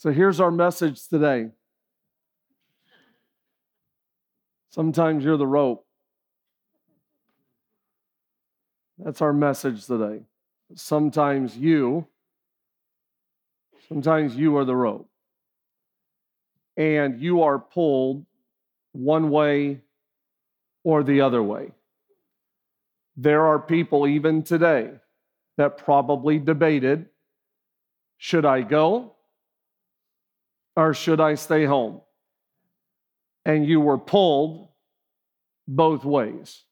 So here's our message today. Sometimes you're the rope. That's our message today. Sometimes you, sometimes you are the rope. And you are pulled one way or the other way. There are people even today that probably debated should I go or should I stay home? And you were pulled both ways.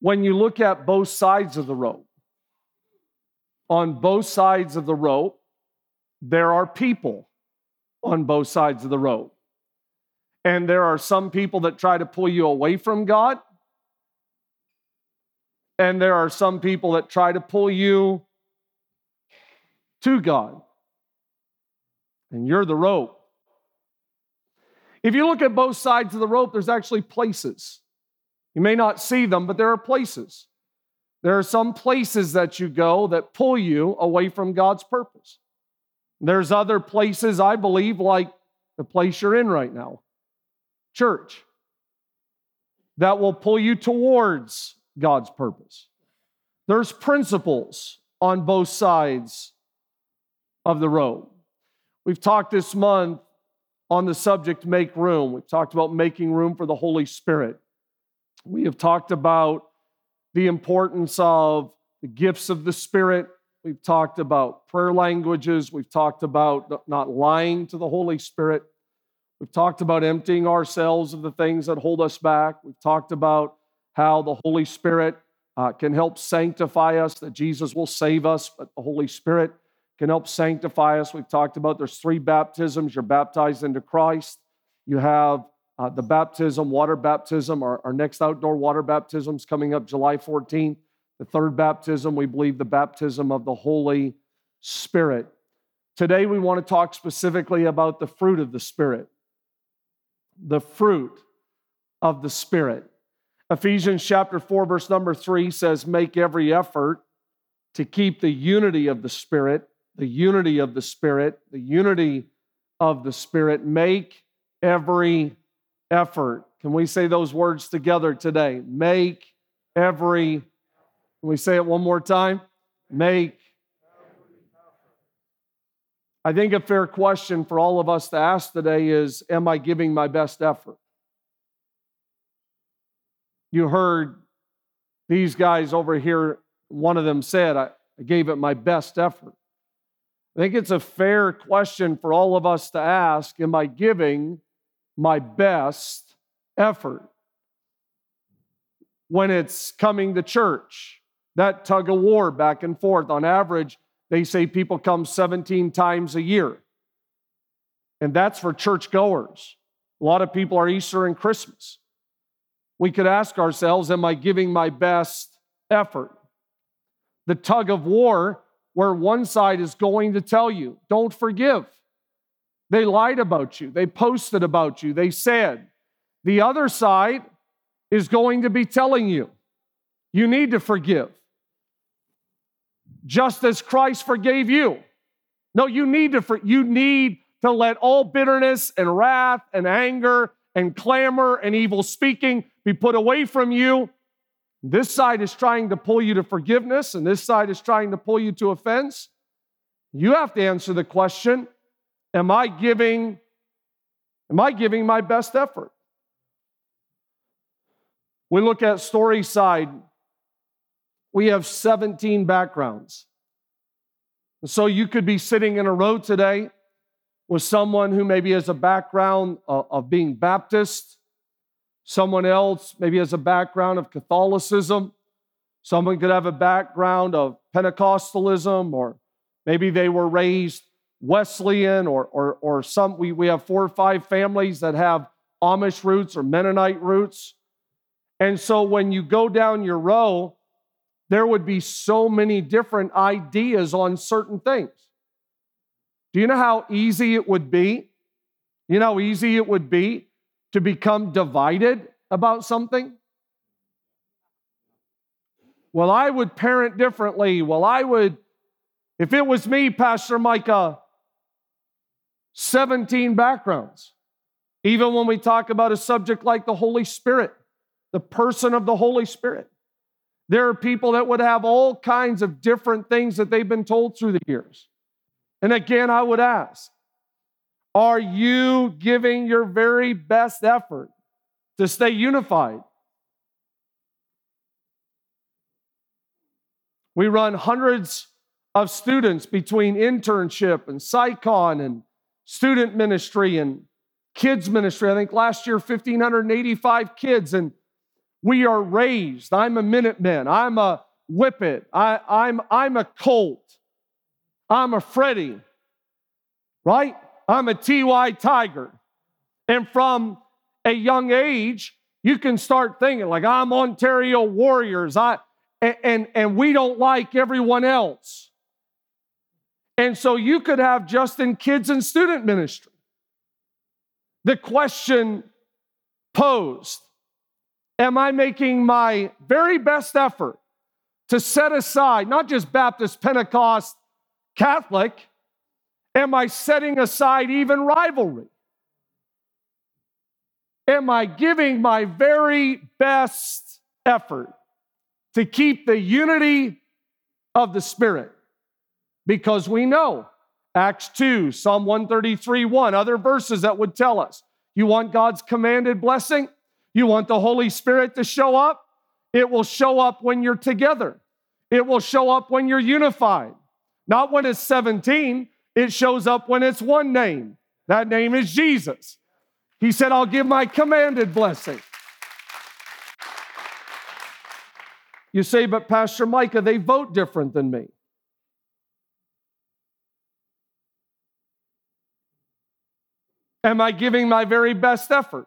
When you look at both sides of the rope, on both sides of the rope, there are people on both sides of the rope. And there are some people that try to pull you away from God. And there are some people that try to pull you to God. And you're the rope. If you look at both sides of the rope, there's actually places. You may not see them, but there are places. There are some places that you go that pull you away from God's purpose. There's other places, I believe, like the place you're in right now, church, that will pull you towards God's purpose. There's principles on both sides of the road. We've talked this month on the subject make room. We've talked about making room for the Holy Spirit. We have talked about the importance of the gifts of the Spirit. We've talked about prayer languages. We've talked about not lying to the Holy Spirit. We've talked about emptying ourselves of the things that hold us back. We've talked about how the Holy Spirit uh, can help sanctify us, that Jesus will save us, but the Holy Spirit can help sanctify us. We've talked about there's three baptisms. You're baptized into Christ. You have uh, the baptism, water baptism. Our, our next outdoor water baptism is coming up July 14th. The third baptism, we believe the baptism of the Holy Spirit. Today, we want to talk specifically about the fruit of the Spirit. The fruit of the Spirit. Ephesians chapter 4, verse number 3 says, Make every effort to keep the unity of the Spirit the unity of the Spirit, the unity of the Spirit. Make every effort. Can we say those words together today? Make every, can we say it one more time? Make. I think a fair question for all of us to ask today is Am I giving my best effort? You heard these guys over here, one of them said, I, I gave it my best effort. I think it's a fair question for all of us to ask Am I giving my best effort? When it's coming to church, that tug of war back and forth, on average, they say people come 17 times a year. And that's for churchgoers. A lot of people are Easter and Christmas. We could ask ourselves Am I giving my best effort? The tug of war where one side is going to tell you, don't forgive. They lied about you, they posted about you, they said. The other side is going to be telling you, you need to forgive. Just as Christ forgave you. No, you need to for, you need to let all bitterness and wrath and anger and clamor and evil speaking be put away from you this side is trying to pull you to forgiveness, and this side is trying to pull you to offense. You have to answer the question Am I giving, am I giving my best effort? We look at Storyside, we have 17 backgrounds. so you could be sitting in a row today with someone who maybe has a background uh, of being Baptist, Someone else maybe has a background of Catholicism. Someone could have a background of Pentecostalism, or maybe they were raised Wesleyan, or, or, or some. We, we have four or five families that have Amish roots or Mennonite roots. And so when you go down your row, there would be so many different ideas on certain things. Do you know how easy it would be? You know how easy it would be to become divided about something? Well, I would parent differently. Well, I would, If it was me, Pastor Micah, 17 backgrounds. Even when we talk about a subject like the Holy Spirit, the person of the Holy Spirit. There are people that would have all kinds of different things that they've been told through the years. And again, I would ask Are you giving your very best effort to stay unified? We run hundreds of students between internship and SciCon and student ministry and kids ministry. I think last year, 1,585 kids. And we are raised. I'm a Minuteman. I'm a Whippet. I, I'm, I'm a Colt. I'm a Freddie, right? I'm a TY Tiger. And from a young age, you can start thinking like I'm Ontario Warriors. I and, and, and we don't like everyone else. And so you could have just in kids and student ministry. The question posed Am I making my very best effort to set aside not just Baptist, Pentecost, Catholic? Am I setting aside even rivalry? Am I giving my very best effort to keep the unity of the Spirit? Because we know Acts 2, Psalm 133 1, other verses that would tell us you want God's commanded blessing? You want the Holy Spirit to show up? It will show up when you're together. It will show up when you're unified. Not when it's 17, it shows up when it's one name. That name is Jesus. He said, I'll give my commanded blessing. You say, but Pastor Micah, they vote different than me. Am I giving my very best effort?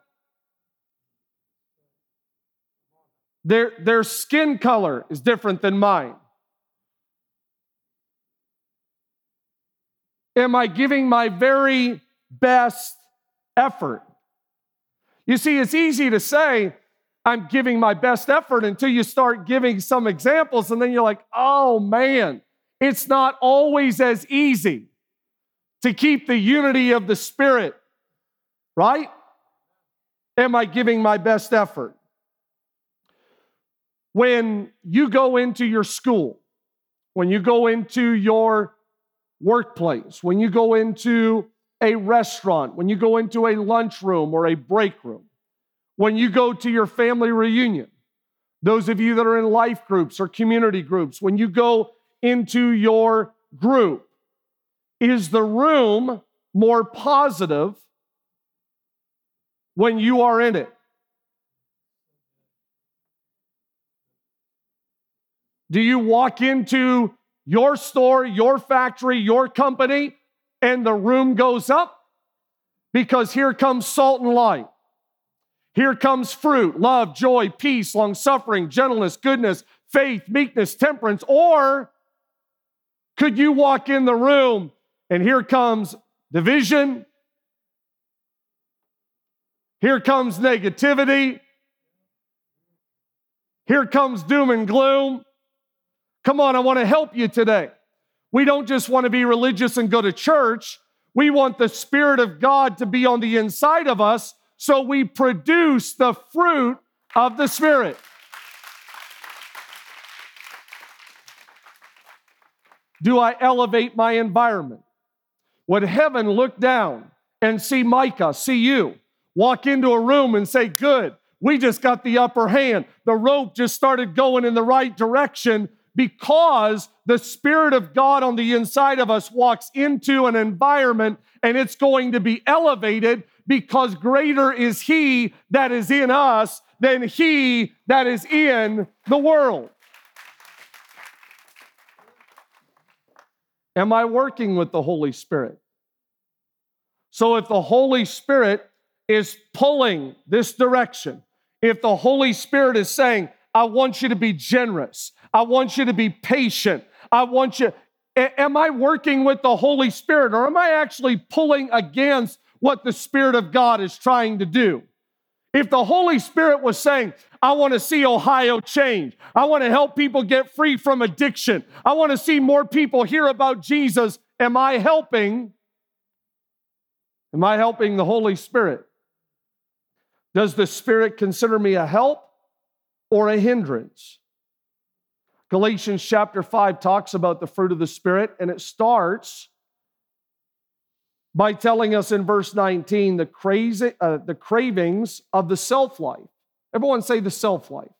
Their, their skin color is different than mine. Am I giving my very best effort? You see, it's easy to say, I'm giving my best effort until you start giving some examples, and then you're like, oh man, it's not always as easy to keep the unity of the Spirit, right? Am I giving my best effort? when you go into your school, when you go into your workplace, when you go into a restaurant, when you go into a lunchroom or a break room, when you go to your family reunion, those of you that are in life groups or community groups, when you go into your group, is the room more positive when you are in it? Do you walk into your store, your factory, your company, and the room goes up? Because here comes salt and light. Here comes fruit, love, joy, peace, long suffering, gentleness, goodness, faith, meekness, temperance. Or could you walk in the room and here comes division? Here comes negativity. Here comes doom and gloom. Come on, I want to help you today. We don't just want to be religious and go to church. We want the Spirit of God to be on the inside of us so we produce the fruit of the Spirit. Do I elevate my environment? Would heaven look down and see Micah, see you, walk into a room and say, Good, we just got the upper hand. The rope just started going in the right direction because the Spirit of God on the inside of us walks into an environment and it's going to be elevated because greater is He that is in us than He that is in the world. Am I working with the Holy Spirit? So if the Holy Spirit is pulling this direction, if the Holy Spirit is saying, I want you to be generous. I want you to be patient. I want you. Am I working with the Holy Spirit or am I actually pulling against what the Spirit of God is trying to do? If the Holy Spirit was saying, I want to see Ohio change, I want to help people get free from addiction, I want to see more people hear about Jesus, am I helping? Am I helping the Holy Spirit? Does the Spirit consider me a help or a hindrance? Galatians chapter 5 talks about the fruit of the Spirit, and it starts by telling us in verse 19 the, crazy, uh, the cravings of the self life. Everyone say the self life.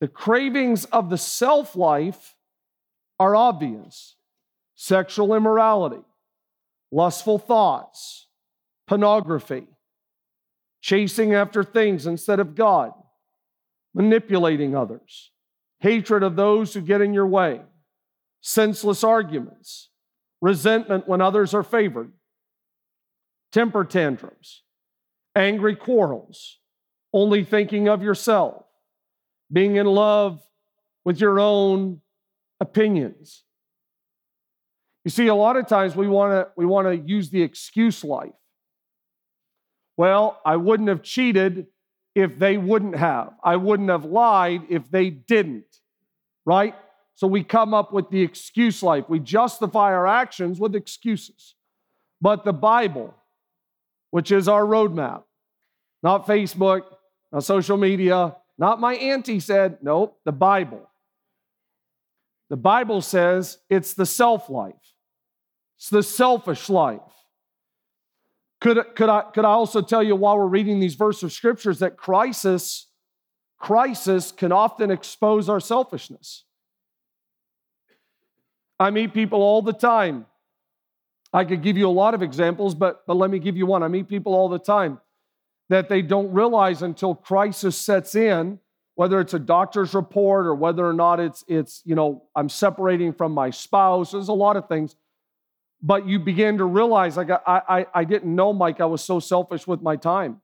The cravings of the self life are obvious sexual immorality, lustful thoughts, pornography, chasing after things instead of God, manipulating others, hatred of those who get in your way, senseless arguments resentment when others are favored, temper tantrums, angry quarrels, only thinking of yourself, being in love with your own opinions. You see, a lot of times we want to we want to use the excuse life. Well, I wouldn't have cheated if they wouldn't have. I wouldn't have lied if they didn't. Right? So we come up with the excuse life. We justify our actions with excuses. But the Bible, which is our roadmap, not Facebook, not social media, not my auntie said, nope, the Bible. The Bible says it's the self life, it's the selfish life. Could, could, I, could I also tell you while we're reading these verses of scriptures that crisis, crisis can often expose our selfishness. I meet people all the time. I could give you a lot of examples, but, but let me give you one. I meet people all the time that they don't realize until crisis sets in, whether it's a doctor's report or whether or not it's, it's you know, I'm separating from my spouse. There's a lot of things. But you begin to realize, like, I, I, I didn't know, Mike, I was so selfish with my time.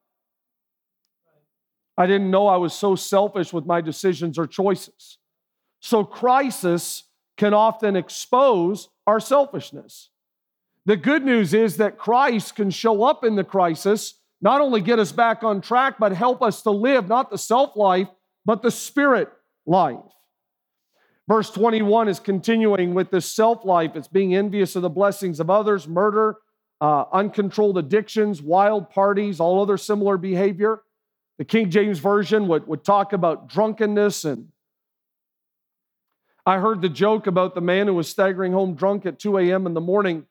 I didn't know I was so selfish with my decisions or choices. So, crisis can often expose our selfishness. The good news is that Christ can show up in the crisis, not only get us back on track, but help us to live not the self life, but the spirit life. Verse 21 is continuing with this self life. It's being envious of the blessings of others, murder, uh, uncontrolled addictions, wild parties, all other similar behavior. The King James Version would, would talk about drunkenness and I heard the joke about the man who was staggering home drunk at 2 a.m. in the morning.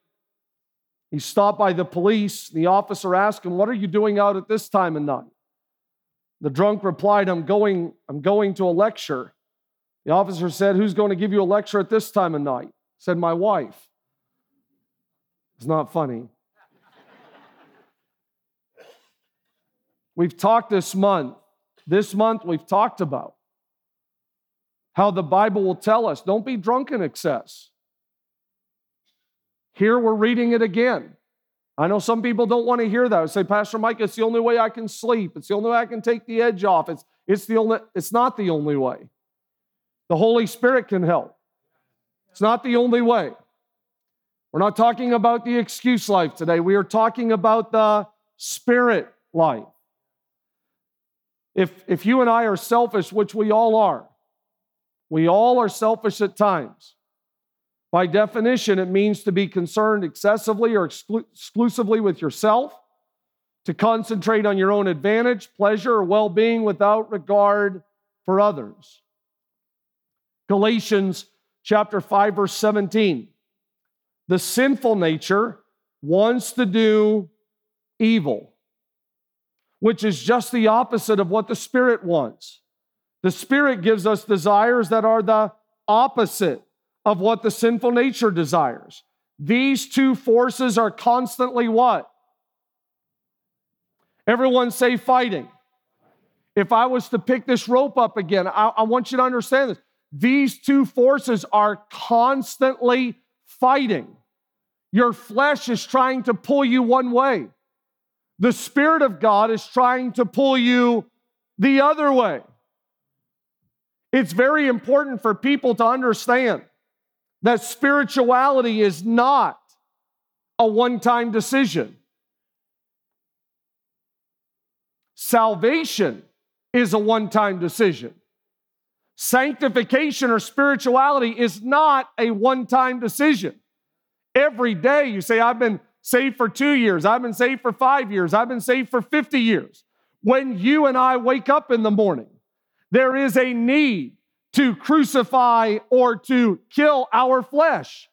He stopped by the police. The officer asked him, What are you doing out at this time of night? The drunk replied, I'm going, I'm going to a lecture. The officer said, Who's going to give you a lecture at this time of night? Said, My wife. It's not funny. we've talked this month. This month, we've talked about how the Bible will tell us don't be drunk in excess. Here we're reading it again. I know some people don't want to hear that. I say, Pastor Mike, it's the only way I can sleep. It's the only way I can take the edge off. It's, it's, the only, it's not the only way. The Holy Spirit can help. It's not the only way. We're not talking about the excuse life today. We are talking about the spirit life. If, if you and I are selfish, which we all are, we all are selfish at times. By definition, it means to be concerned excessively or exclu- exclusively with yourself, to concentrate on your own advantage, pleasure, or well being without regard for others. Galatians chapter 5, verse 17. The sinful nature wants to do evil, which is just the opposite of what the Spirit wants. The Spirit gives us desires that are the opposite of what the sinful nature desires. These two forces are constantly what? Everyone say fighting. If I was to pick this rope up again, I, I, want you to understand this. These two forces are constantly fighting. Your flesh is trying to pull you one way, the Spirit of God is trying to pull you the other way. It's very important for people to understand that spirituality is not a one time decision. Salvation is a one time decision. Sanctification or spirituality is not a one time decision. Every day you say, I've been saved for two years, I've been saved for five years, I've been saved for 50 years. When you and I wake up in the morning, there is a need to crucify or to kill our flesh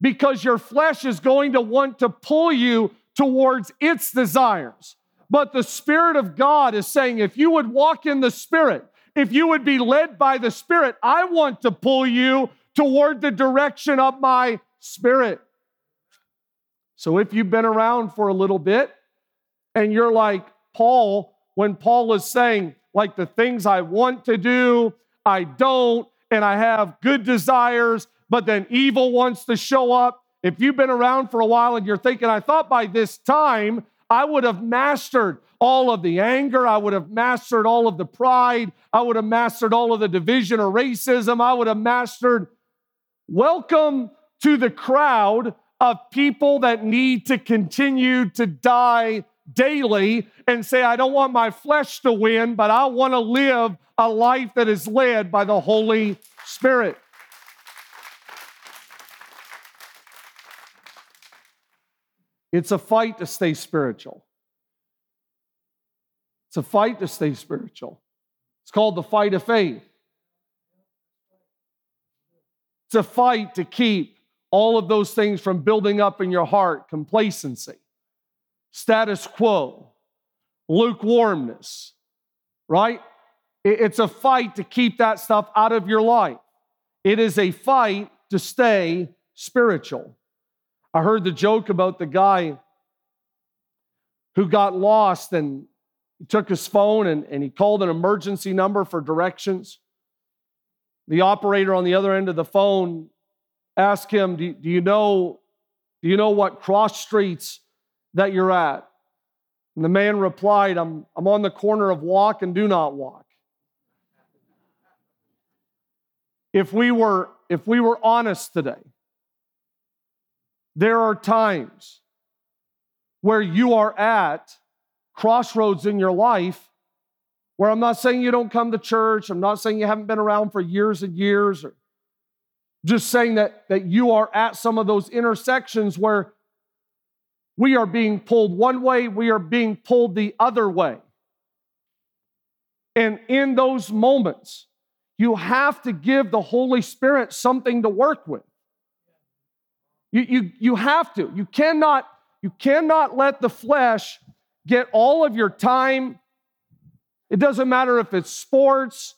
because your flesh is going to want to pull you towards its desires. But the Spirit of God is saying, if you would walk in the Spirit, if you would be led by the Spirit, I want to pull you toward the direction of my Spirit. So if you've been around for a little bit and you're like Paul, when Paul is saying, like the things I want to do, I don't, and I have good desires, but then evil wants to show up. If you've been around for a while and you're thinking, I thought by this time I would have mastered all of the anger, I would have mastered all of the pride, I would have mastered all of the division or racism, I would have mastered. Welcome to the crowd of people that need to continue to die daily and say, I don't want my flesh to win, but I want to live a life that is led by the Holy Spirit. It's a fight to stay spiritual. It's a fight to stay spiritual. It's called the fight of faith. It's a fight to keep all of those things from building up in your heart complacency, status quo, lukewarmness, right? It's a fight to keep that stuff out of your life. It is a fight to stay spiritual. I heard the joke about the guy who got lost and took his phone and, and he called an emergency number for directions. The operator on the other end of the phone asked him, do, do you know, do you know what cross streets that you're at? And the man replied, I'm, I'm on the corner of walk and do not walk. If we were, if we were honest today, there are times where you are at crossroads in your life where I'm not saying you don't come to church, I'm not saying you haven't been around for years and years, or just saying that, that you are at some of those intersections where we are being pulled one way, we are being pulled the other way. And in those moments, you have to give the Holy Spirit something to work with. You, you, you have to. You cannot, you cannot let the flesh get all of your time. It doesn't matter if it's sports,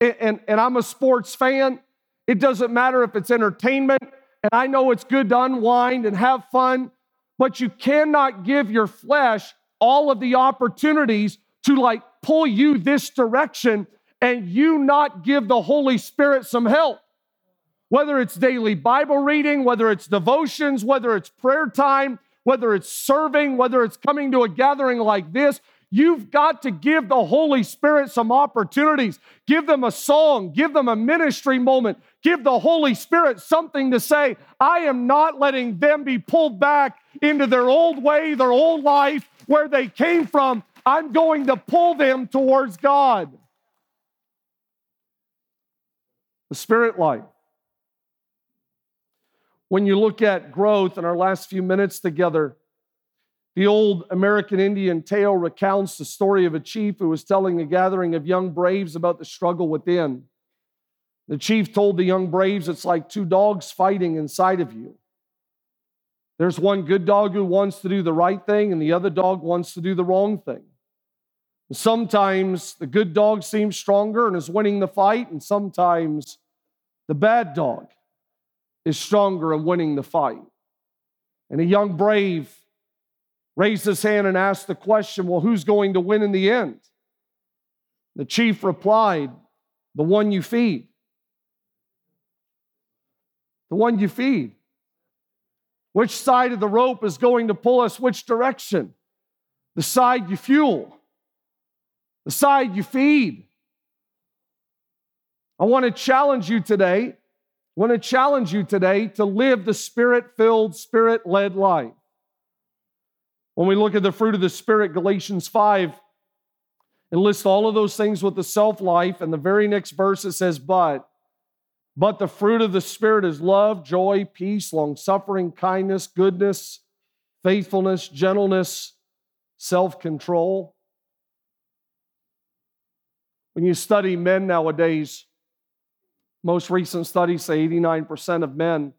and, and, and I'm a sports fan. It doesn't matter if it's entertainment, and I know it's good to unwind and have fun but you cannot give your flesh all of the opportunities to like pull you this direction and you not give the Holy Spirit some help. Whether it's daily Bible reading, whether it's devotions, whether it's prayer time, whether it's serving, whether it's coming to a gathering like this, You've got to give the Holy Spirit some opportunities. Give them a song, give them a ministry moment, give the Holy Spirit something to say. I am not letting them be pulled back into their old way, their old life, where they came from. I'm going to pull them towards God. The Spirit life. When you look at growth in our last few minutes together, the old American Indian tale recounts the story of a chief who was telling a gathering of young braves about the struggle within. The chief told the young braves it's like two dogs fighting inside of you. There's one good dog who wants to do the right thing, and the other dog wants to do the wrong thing. Sometimes the good dog seems stronger and is winning the fight, and sometimes the bad dog is stronger and winning the fight. And a young brave raised his hand and asked the question well, who's going to win in the end? The chief replied, the one you feed. The one you feed. Which side of the rope is going to pull us which direction? The side you fuel, the side you feed. I want to challenge you today. Want to challenge you today to live the spirit filled, spirit led life. When we look at the fruit of the Spirit, Galatians 5 it lists all of those things with the self life. And the very next verse it says, But, but the fruit of the Spirit is love, joy, peace, long suffering, kindness, goodness, faithfulness, gentleness, self control. When you study men nowadays, most recent studies say 89% of men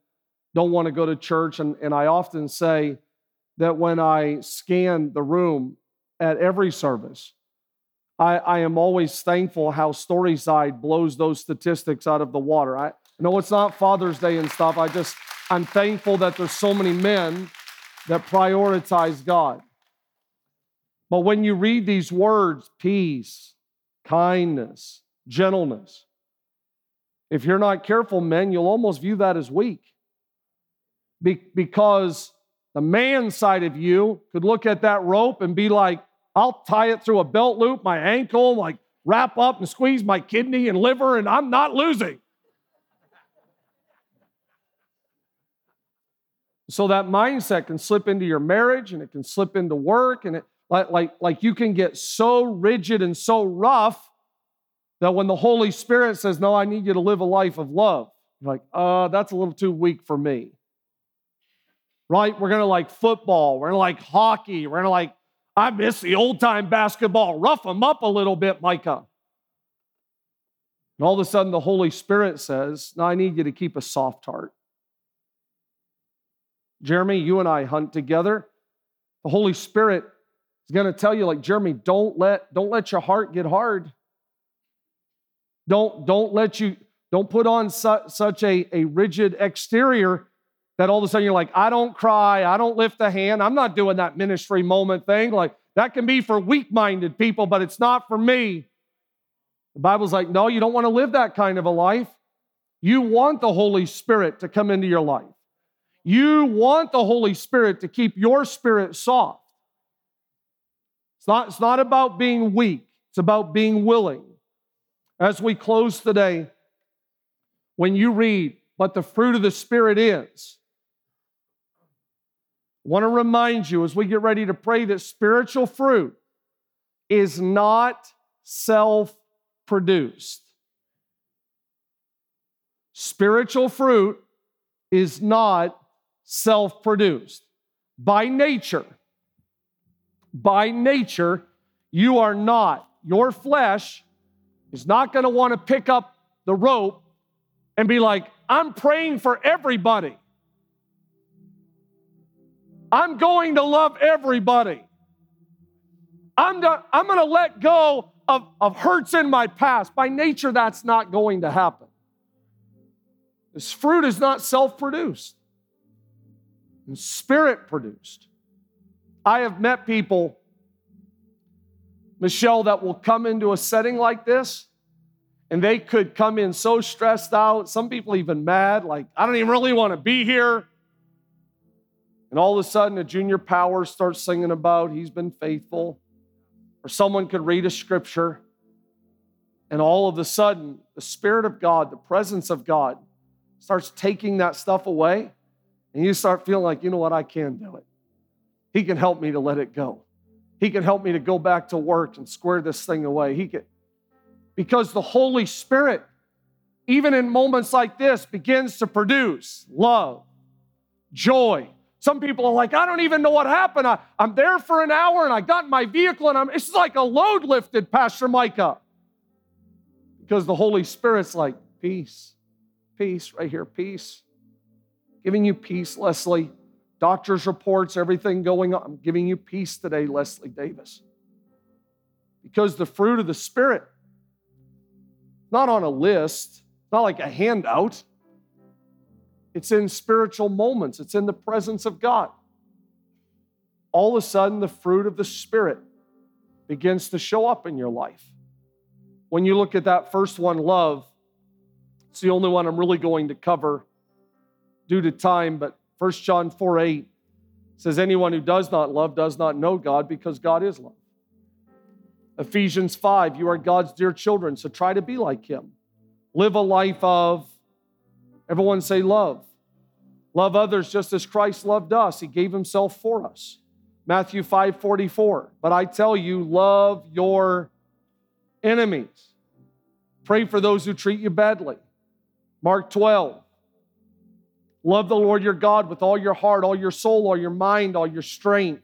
don't want to go to church. And, and I often say that when I scan the room at every service, I, I am always thankful how Storyside blows those statistics out of the water. I know it's not Father's Day and stuff. I just, I'm thankful that there's so many men that prioritize God. But when you read these words, peace, kindness, gentleness, if you're not careful, men, you'll almost view that as weak. Be- because the man side of you could look at that rope and be like, I'll tie it through a belt loop, my ankle, like wrap up and squeeze my kidney and liver, and I'm not losing. So that mindset can slip into your marriage and it can slip into work and it like, like, like you can get so rigid and so rough that when the Holy Spirit says, No, I need you to live a life of love, you're like, uh, that's a little too weak for me. Right? We're gonna like football, we're gonna like hockey, we're gonna like, I miss the old time basketball. Rough them up a little bit, Micah. And all of a sudden, the Holy Spirit says, No, I need you to keep a soft heart. Jeremy, you and I hunt together. The Holy Spirit is going to tell you, like, Jeremy, don't let, don't let your heart get hard. Don't, don't let you, don't put on su- such a, a rigid exterior that all of a sudden you're like, I don't cry, I don't lift a hand, I'm not doing that ministry moment thing. Like, that can be for weak minded people, but it's not for me. The Bible's like, no, you don't want to live that kind of a life. You want the Holy Spirit to come into your life. You want the Holy Spirit to keep your spirit soft. It's not, it's not about being weak, it's about being willing. As we close today, when you read what the fruit of the Spirit is, I want to remind you as we get ready to pray that spiritual fruit is not self produced. Spiritual fruit is not self produced. By nature, by nature, you are not. Your flesh is not going to want to pick up the rope and be like, I'm praying for everybody. I'm going to love everybody. I'm, I'm going to let go of, of hurts in my past. By nature, that's not going to happen. This fruit is not self produced, it's spirit produced. I have met people Michelle, that will come into a setting like this and they could come in so stressed out, some people even mad, like, I don't even really want to be here. And all of a sudden, a junior power starts singing about he's been faithful. Or someone could read a scripture, and all of a sudden, the Spirit of God, the presence of God, starts taking that stuff away. And you start feeling like, you know what, I can do it. He can help me to let it go. He could help me to go back to work and square this thing away. He could, because the Holy Spirit, even in moments like this, begins to produce love, joy. Some people are like, I don't even know what happened. I, am there for an hour and I got in my vehicle and I'm, it's like a load lifted, Pastor Micah. Because the Holy Spirit's like, peace, peace, right here, peace. Giving you peace, Leslie doctor's reports, everything going on. I'm giving you peace today, Leslie Davis. Because the fruit of the Spirit, not on a list, not like a handout, it's in spiritual moments, it's in the presence of God. All of a sudden, the fruit of the Spirit begins to show up in your life. When you look at that first one, love, it's the only one I'm really going to cover due to time, but 1 John 4 8 says, Anyone who does not love does not know God because God is love. Ephesians 5, you are God's dear children, so try to be like Him. Live a life of, everyone say love. Love others just as Christ loved us. He gave Himself for us. Matthew 5 44, but I tell you, love your enemies. Pray for those who treat you badly. Mark 12. Love the Lord your God with all your heart, all your soul, all your mind, all your strength.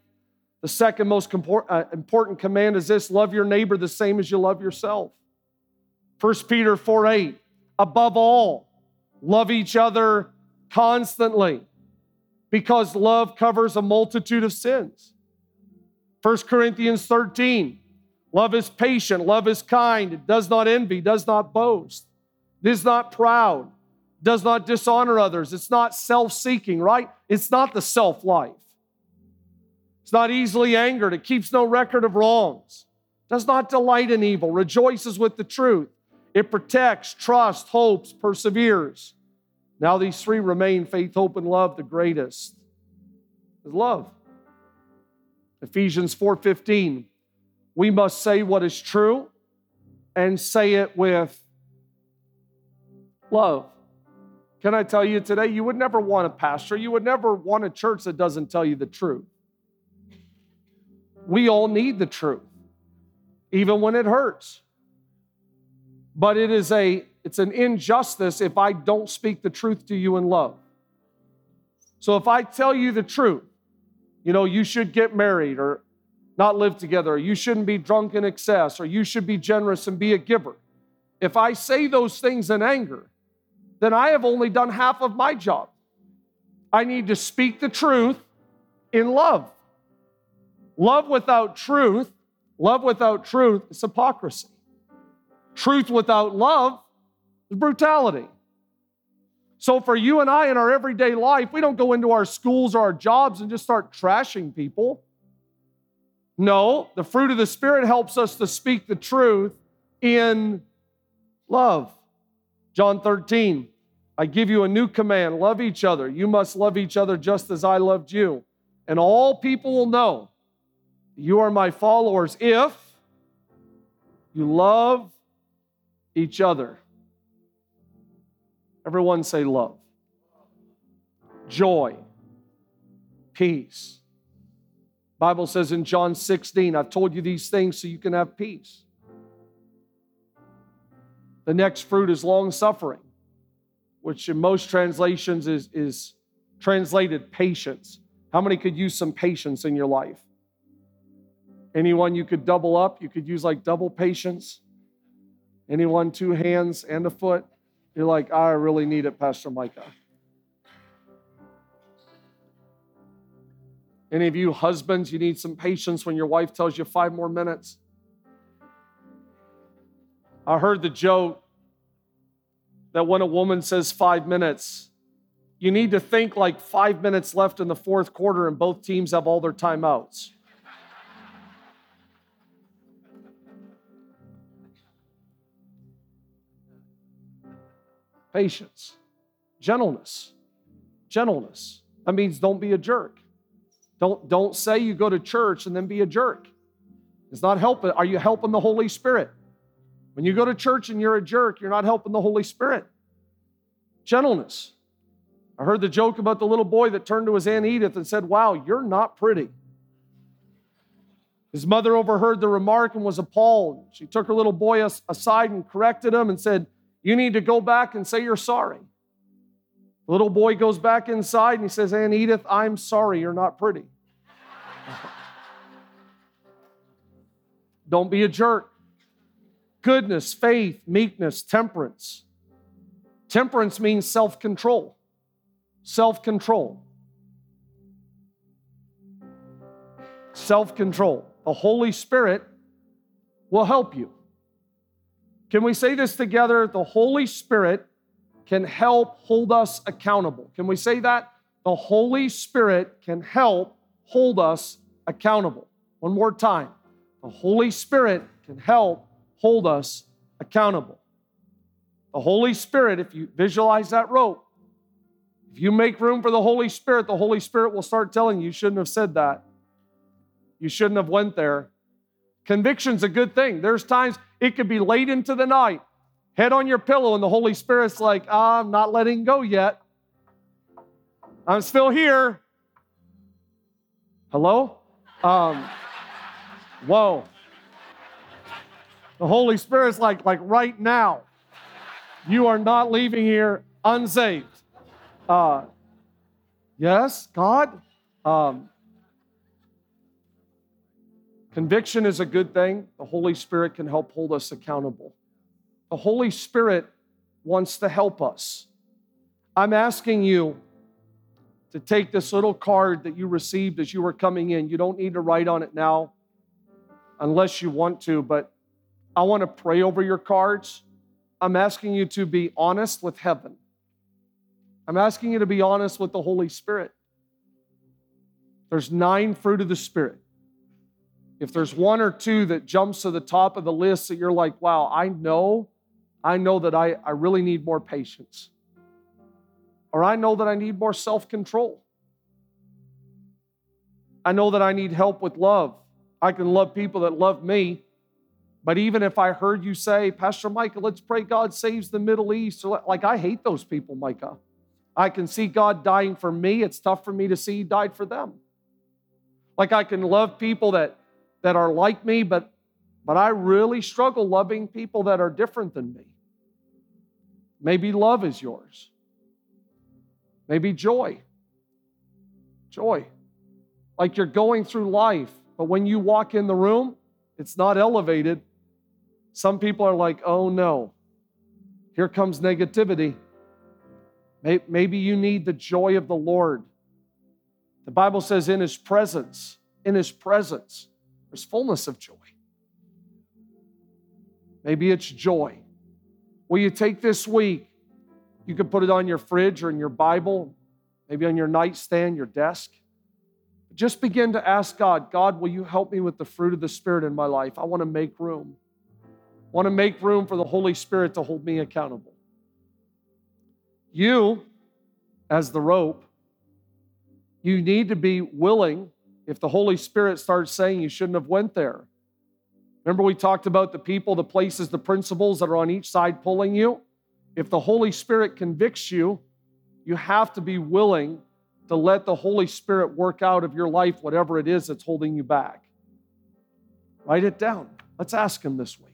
The second most uh, important command is this love your neighbor the same as you love yourself. 1 Peter 4 8. Above all, love each other constantly because love covers a multitude of sins. 1 Corinthians 13. Love is patient, love is kind, it does not envy, does not boast, it is not proud, does not dishonor others, it's not self seeking, right? It's not the self life. It's not easily angered, it keeps no record of wrongs, does not delight in evil, rejoices with the truth, it protects, trusts, hopes, perseveres. Now these three remain faith, hope, and love. The greatest is love. Ephesians 4:15 we must say what is true and say it with love. Can I tell you today, you would never want a pastor, you would never want a church that doesn't tell you the truth. We all need the truth, even when it hurts. But it is a it's an injustice if I don't speak the truth to you in love. So if I tell you the truth, you know, you should get married or not live together, or you shouldn't be drunk in excess, or you should be generous and be a giver. If I say those things in anger, then I have only done half of my job. I need to speak the truth in love. Love without truth, love without truth is hypocrisy. Truth without love is brutality. So, for you and I in our everyday life, we don't go into our schools or our jobs and just start trashing people. No, the fruit of the Spirit helps us to speak the truth in love. John 13, I give you a new command love each other. You must love each other just as I loved you. And all people will know you are my followers if you love each other. Everyone say love, joy, peace Bible says in John 16, I've told you these things so you can have peace. The next fruit is long suffering, which in most translations is, is translated patience. How many could use some patience in your life? Anyone you could double up? You could use like double patience? Anyone two hands and a foot? You're like, I really need it, Pastor Micah. Any of you husbands, you need some patience when your wife tells you five more minutes? I heard the joke that when a woman says five minutes, you need to think like five minutes left in the fourth quarter and both teams have all their timeouts. Patience, gentleness, gentleness. That means don't be a jerk. Don't, don't say you go to church and then be a jerk. It's not helping. Are you helping the Holy Spirit? When you go to church and you're a jerk, you're not helping the Holy Spirit. Gentleness. I heard the joke about the little boy that turned to his Aunt Edith and said, Wow, you're not pretty. His mother overheard the remark and was appalled. She took her little boy aside and corrected him and said, You need to go back and say you're sorry. The little boy goes back inside and he says, Aunt Edith, I'm sorry, you're not pretty. Don't be a jerk. Goodness, faith, meekness, temperance. Temperance means self control. Self control. Self control. The Holy Spirit will help you. Can we say this together? The Holy Spirit can help hold us accountable. Can we say that? The Holy Spirit can help hold us accountable. One more time. The Holy Spirit can help hold us accountable. The Holy Spirit, if you visualize that rope, if you make room for the Holy Spirit, the Holy Spirit will start telling you, you shouldn't have said that. You shouldn't have went there. Conviction's a good thing. There's times it could be late into the night head on your pillow, and the Holy Spirit's like, I'm not letting go yet. I'm still here. Hello? Um, whoa. The Holy Spirit's like, like right now, you are not leaving here unsaved. Uh, yes, God. Um, conviction is a good thing. The Holy Spirit can help hold us accountable. The Holy Spirit wants to help us. I'm asking you to take this little card that you received as you were coming in. You don't need to write on it now unless you want to, but I want to pray over your cards. I'm asking you to be honest with heaven. I'm asking you to be honest with the Holy Spirit. There's nine fruit of the Spirit. If there's one or two that jumps to the top of the list that you're like, wow, I know, I know that I, I really need more patience or I know that I need more self control. I know that I need help with love. I can love people that love me. But even if I heard you say, Pastor Micah, let's pray God saves the Middle East, like I hate those people, Micah. I can see God dying for me. It's tough for me to see He died for them. Like I can love people that, that are like me, but, but I really struggle loving people that are different than me. Maybe love is yours. Maybe joy. Joy. Like you're going through life, but when you walk in the room, it's not elevated. Some people are like, oh no, here comes negativity. Maybe you need the joy of the Lord. The Bible says, in his presence, in his presence, there's fullness of joy. Maybe it's joy. Will you take this week you could put it on your fridge or in your Bible, maybe on your nightstand, your desk. Just begin to ask God, God, will you help me with the fruit of the Spirit in my life? I want to make room. Want to make room for the Holy Spirit to hold me accountable. You, as the rope, you need to be willing if the Holy Spirit starts saying you shouldn't have went there. Remember we talked about the people, the places, the principles that are on each side pulling you? If the Holy Spirit convicts you, you have to be willing to let the Holy Spirit work out of your life whatever it is that's holding you back. Write it down. Let's ask Him this way.